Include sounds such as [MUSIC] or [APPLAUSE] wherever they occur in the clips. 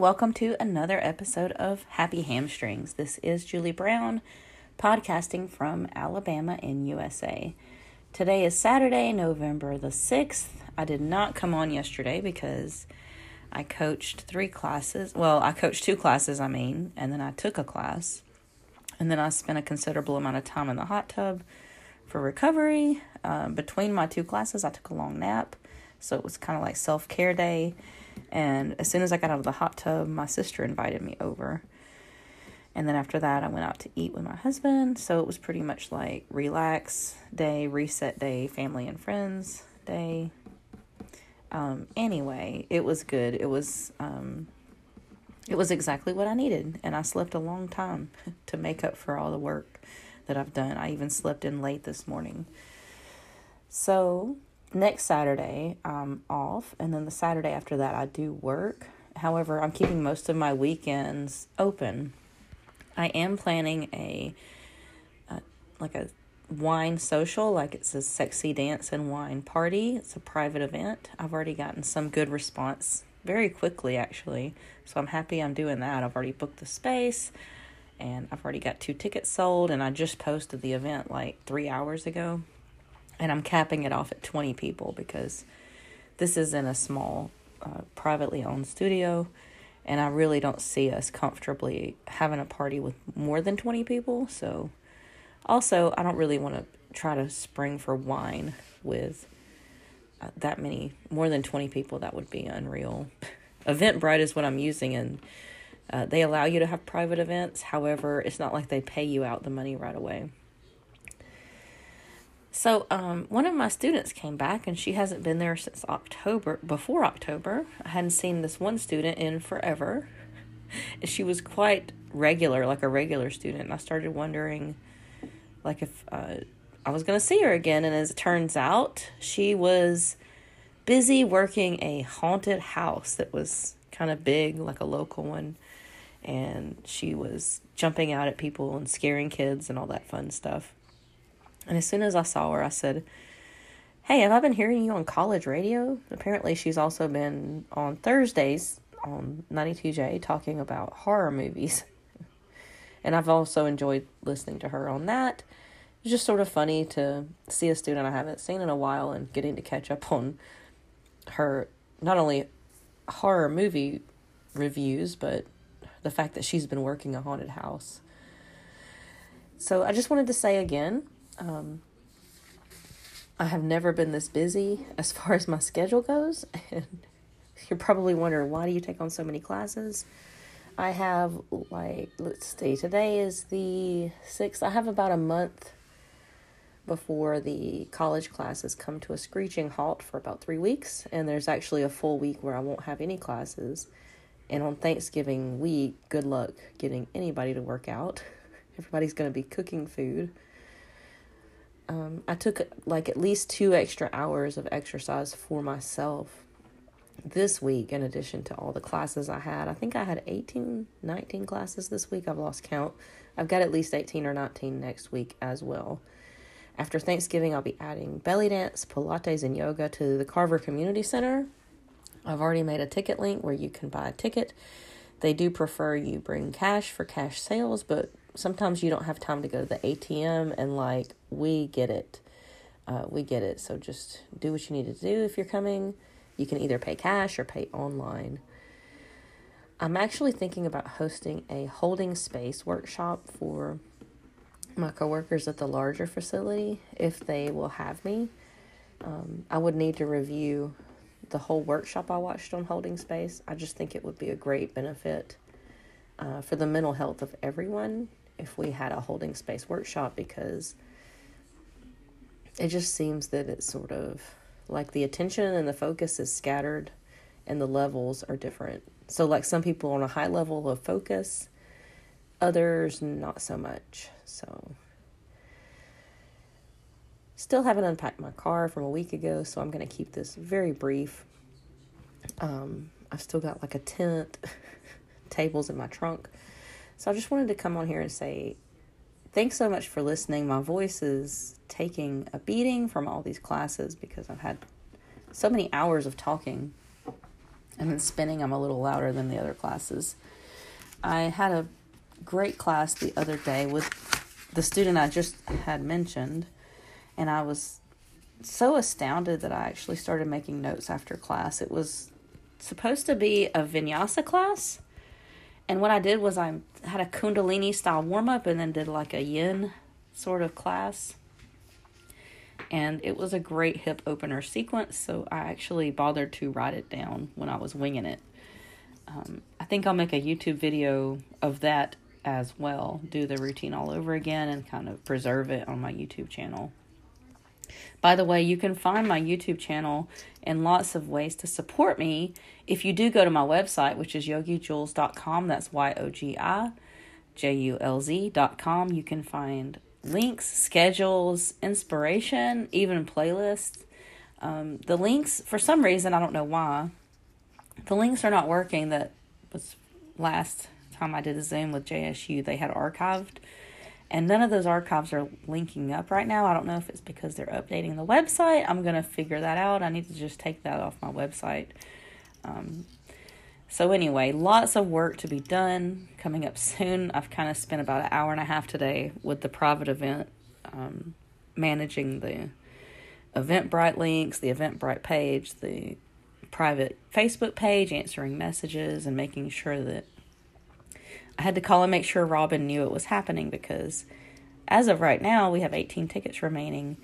welcome to another episode of Happy Hamstrings. This is Julie Brown, podcasting from Alabama in USA. Today is Saturday, November the 6th. I did not come on yesterday because I coached three classes. Well, I coached two classes, I mean, and then I took a class. And then I spent a considerable amount of time in the hot tub for recovery. Um, between my two classes, I took a long nap. So it was kind of like self care day and as soon as I got out of the hot tub, my sister invited me over. And then after that, I went out to eat with my husband. So it was pretty much like relax day, reset day, family and friends day. Um, anyway, it was good. It was um, it was exactly what I needed, and I slept a long time [LAUGHS] to make up for all the work that I've done. I even slept in late this morning. So next Saturday I'm off, and then the Saturday after that I do work. However, I'm keeping most of my weekends open. I am planning a, a like a wine social, like it's a sexy dance and wine party. It's a private event. I've already gotten some good response very quickly, actually. So I'm happy I'm doing that. I've already booked the space and I've already got two tickets sold, and I just posted the event like three hours ago and I'm capping it off at 20 people because this is in a small, uh, privately owned studio, and I really don't see us comfortably having a party with more than 20 people. So, also, I don't really want to try to spring for wine with uh, that many, more than 20 people. That would be unreal. [LAUGHS] Eventbrite is what I'm using, and uh, they allow you to have private events. However, it's not like they pay you out the money right away. So, um, one of my students came back and she hasn't been there since October, before October. I hadn't seen this one student in forever. And [LAUGHS] she was quite regular, like a regular student. And I started wondering, like, if uh, I was going to see her again. And as it turns out, she was busy working a haunted house that was kind of big, like a local one. And she was jumping out at people and scaring kids and all that fun stuff. And as soon as I saw her, I said, Hey, have I been hearing you on college radio? Apparently, she's also been on Thursdays on 92J talking about horror movies. [LAUGHS] and I've also enjoyed listening to her on that. It's just sort of funny to see a student I haven't seen in a while and getting to catch up on her not only horror movie reviews, but the fact that she's been working a haunted house. So I just wanted to say again, um, I have never been this busy as far as my schedule goes. [LAUGHS] And you're probably wondering, why do you take on so many classes? I have, like, let's see, today is the 6th. I have about a month before the college classes come to a screeching halt for about three weeks. And there's actually a full week where I won't have any classes. And on Thanksgiving week, good luck getting anybody to work out. [LAUGHS] Everybody's going to be cooking food um, I took like at least two extra hours of exercise for myself this week in addition to all the classes I had. I think I had 18, 19 classes this week. I've lost count. I've got at least 18 or 19 next week as well. After Thanksgiving, I'll be adding belly dance, Pilates, and yoga to the Carver Community Center. I've already made a ticket link where you can buy a ticket. They do prefer you bring cash for cash sales, but sometimes you don't have time to go to the ATM and like we get it. Uh, we get it. So just do what you need to do if you're coming. You can either pay cash or pay online. I'm actually thinking about hosting a holding space workshop for my coworkers at the larger facility if they will have me. Um, I would need to review the whole workshop I watched on holding space. I just think it would be a great benefit uh, for the mental health of everyone if we had a holding space workshop because it just seems that it's sort of like the attention and the focus is scattered and the levels are different. So, like some people on a high level of focus, others not so much. So, still haven't unpacked my car from a week ago, so I'm going to keep this very brief. Um, I've still got like a tent, [LAUGHS] tables in my trunk. So I just wanted to come on here and say thanks so much for listening. My voice is taking a beating from all these classes because I've had so many hours of talking. And then spinning, I'm a little louder than the other classes. I had a great class the other day with the student I just had mentioned, and I was so astounded that I actually started making notes after class. It was supposed to be a vinyasa class, and what I did was I had a Kundalini style warm up and then did like a yin sort of class. And it was a great hip opener sequence, so I actually bothered to write it down when I was winging it. Um, I think I'll make a YouTube video of that as well, do the routine all over again and kind of preserve it on my YouTube channel. By the way, you can find my YouTube channel and lots of ways to support me if you do go to my website, which is yogijulz.com. That's Y O G I J U L Z.com. You can find links, schedules, inspiration, even playlists. Um, the links, for some reason, I don't know why, the links are not working. That was last time I did a Zoom with JSU, they had archived. And none of those archives are linking up right now. I don't know if it's because they're updating the website. I'm going to figure that out. I need to just take that off my website. Um, so, anyway, lots of work to be done coming up soon. I've kind of spent about an hour and a half today with the private event, um, managing the Eventbrite links, the Eventbrite page, the private Facebook page, answering messages, and making sure that I had to call and make sure Robin knew it was happening because as of right now, we have 18 tickets remaining.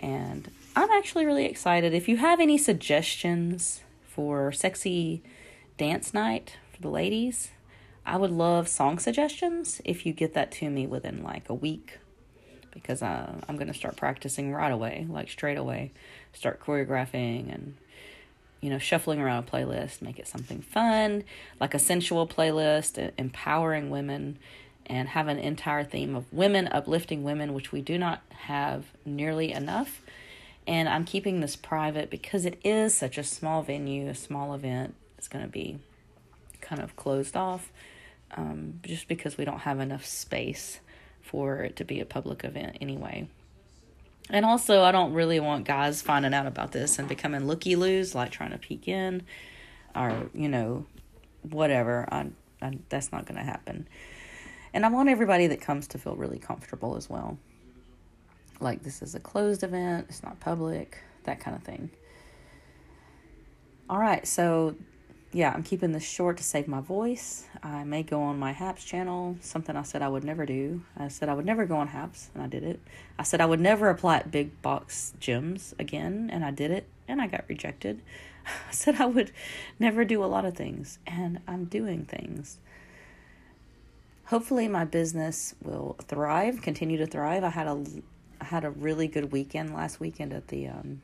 And I'm actually really excited. If you have any suggestions for sexy dance night for the ladies, I would love song suggestions if you get that to me within like a week because uh, I'm going to start practicing right away, like straight away. Start choreographing and you know, shuffling around a playlist, make it something fun, like a sensual playlist, empowering women, and have an entire theme of women, uplifting women, which we do not have nearly enough. And I'm keeping this private because it is such a small venue, a small event. It's going to be kind of closed off um, just because we don't have enough space for it to be a public event anyway. And also, I don't really want guys finding out about this and becoming looky loos, like trying to peek in, or you know, whatever. I, I that's not going to happen. And I want everybody that comes to feel really comfortable as well. Like this is a closed event; it's not public, that kind of thing. All right, so yeah, I'm keeping this short to save my voice. I may go on my Haps channel, something I said I would never do. I said I would never go on Haps, and I did it. I said I would never apply at big box gyms again, and I did it, and I got rejected. [LAUGHS] I said I would never do a lot of things, and I'm doing things. Hopefully, my business will thrive, continue to thrive. I had a, I had a really good weekend last weekend at the, um,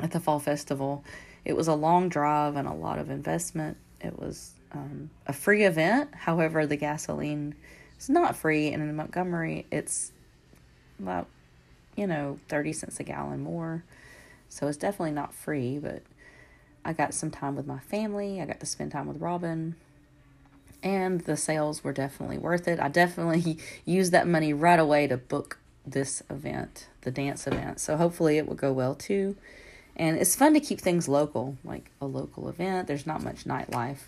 at the fall festival it was a long drive and a lot of investment. It was um, a free event. However, the gasoline is not free, and in Montgomery, it's about you know thirty cents a gallon more. So it's definitely not free, but I got some time with my family. I got to spend time with Robin. And the sales were definitely worth it. I definitely [LAUGHS] used that money right away to book this event, the dance event. So hopefully it will go well too. And it's fun to keep things local, like a local event. There's not much nightlife.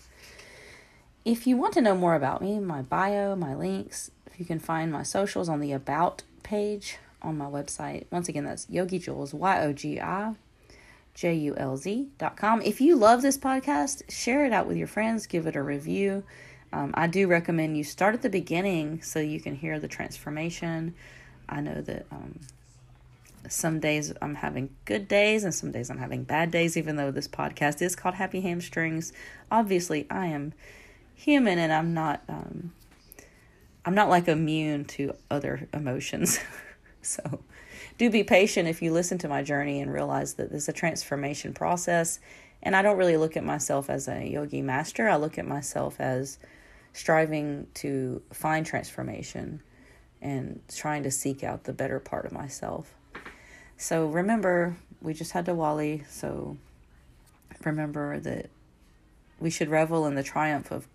If you want to know more about me, my bio, my links, you can find my socials on the About page on my website. Once again, that's Yogi Julz, Y O G I J U L Z dot com. If you love this podcast, share it out with your friends, give it a review. Um, I do recommend you start at the beginning so you can hear the transformation. I know that um, some days I'm having good days and some days I'm having bad days, even though this podcast is called Happy Hamstrings. Obviously, I am human and I'm not um, I'm not like immune to other emotions. [LAUGHS] so do be patient if you listen to my journey and realize that this is a transformation process. And I don't really look at myself as a yogi master. I look at myself as striving to find transformation and trying to seek out the better part of myself. So remember, we just had Diwali, so remember that we should revel in the triumph of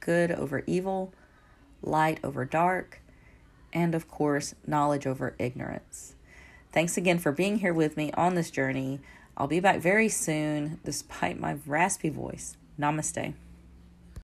good over evil, light over dark, and of course, knowledge over ignorance. Thanks again for being here with me on this journey. I'll be back very soon, despite my raspy voice. Namaste.